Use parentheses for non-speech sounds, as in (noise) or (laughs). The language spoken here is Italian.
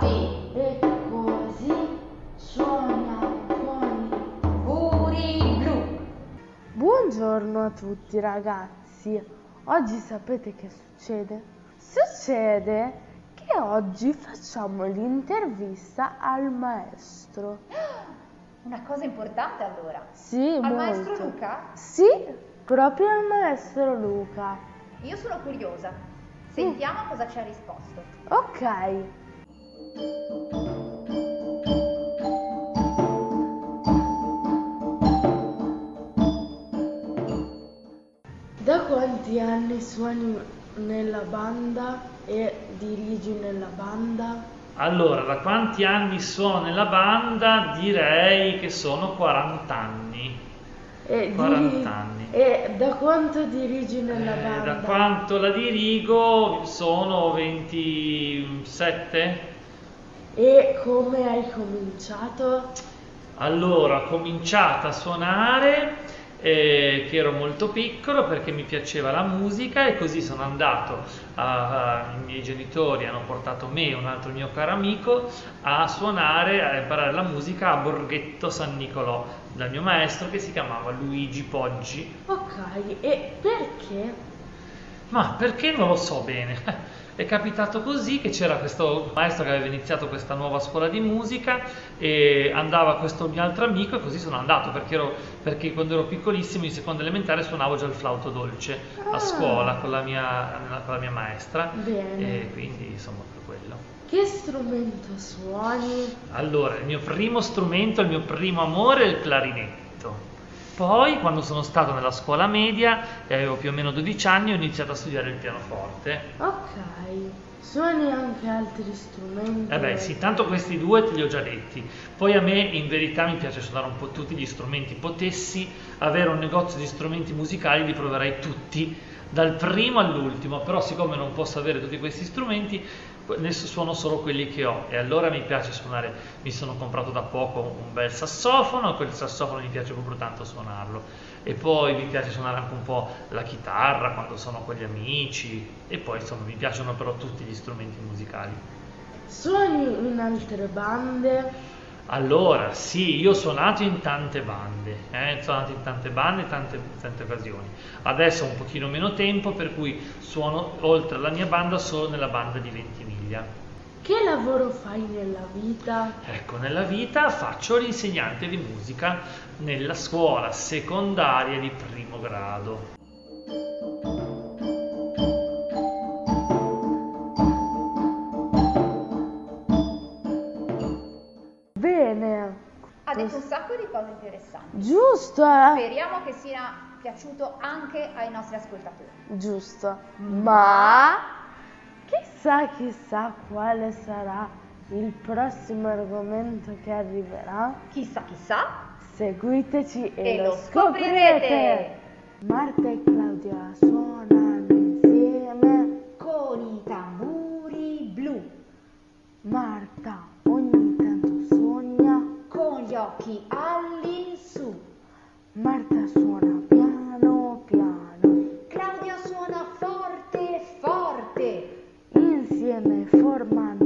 e così suona con i tamburi blu. Buongiorno a tutti ragazzi, oggi sapete che succede? Succede che oggi facciamo l'intervista al maestro. (gasps) Una cosa importante allora. Sì, al molto. maestro Luca? Sì, proprio al maestro Luca. Io sono curiosa. Sentiamo cosa ci ha risposto. Ok. Da quanti anni suoni nella banda e dirigi nella banda? Allora, da quanti anni suono nella banda? Direi che sono 40 anni. E, 40 anni. e da quanto dirigi nella Eh, banda? da quanto la dirigo sono 27? E come hai cominciato? Allora, ho cominciato a suonare eh, che ero molto piccolo perché mi piaceva la musica e così sono andato, a- a- i miei genitori hanno portato me e un altro mio caro amico a suonare, a imparare la musica a Borghetto San Nicolò dal mio maestro che si chiamava Luigi Poggi. Ok, e perché? Ma perché non lo so bene? (laughs) È capitato così che c'era questo maestro che aveva iniziato questa nuova scuola di musica e andava questo mio altro amico e così sono andato perché, ero- perché quando ero piccolissimo in seconda elementare suonavo già il flauto dolce Ah. a scuola con la mia, con la mia maestra Bene. e quindi insomma per quello. Che strumento suoni? Allora, il mio primo strumento, il mio primo amore è il clarinetto. Poi, quando sono stato nella scuola media e avevo più o meno 12 anni, ho iniziato a studiare il pianoforte. Ok, suoni anche altri strumenti? Eh beh, sì, tanto questi due te li ho già detti. Poi a me in verità mi piace suonare un po' tutti gli strumenti. Potessi avere un negozio di strumenti musicali, li proverei tutti, dal primo all'ultimo, però siccome non posso avere tutti questi strumenti, ne suono solo quelli che ho e allora mi piace suonare, mi sono comprato da poco un bel sassofono quel sassofono mi piace proprio tanto suonarlo e poi mi piace suonare anche un po' la chitarra quando sono con gli amici e poi insomma mi piacciono però tutti gli strumenti musicali. Suoni in altre bande? Allora, sì, io ho suonato in tante bande, eh, ho suonato in tante bande, tante, tante occasioni. Adesso ho un pochino meno tempo, per cui suono oltre alla mia banda solo nella banda di Ventimiglia. Che lavoro fai nella vita? Ecco, nella vita faccio l'insegnante di musica nella scuola secondaria di primo grado. Un sacco di cose interessanti. giusto, eh? Speriamo che sia piaciuto anche ai nostri ascoltatori. Giusto, ma chissà chissà quale sarà il prossimo argomento che arriverà. Chissà, chissà. Seguiteci e, E lo scoprirete. Marta e Claudia suonano наземная форма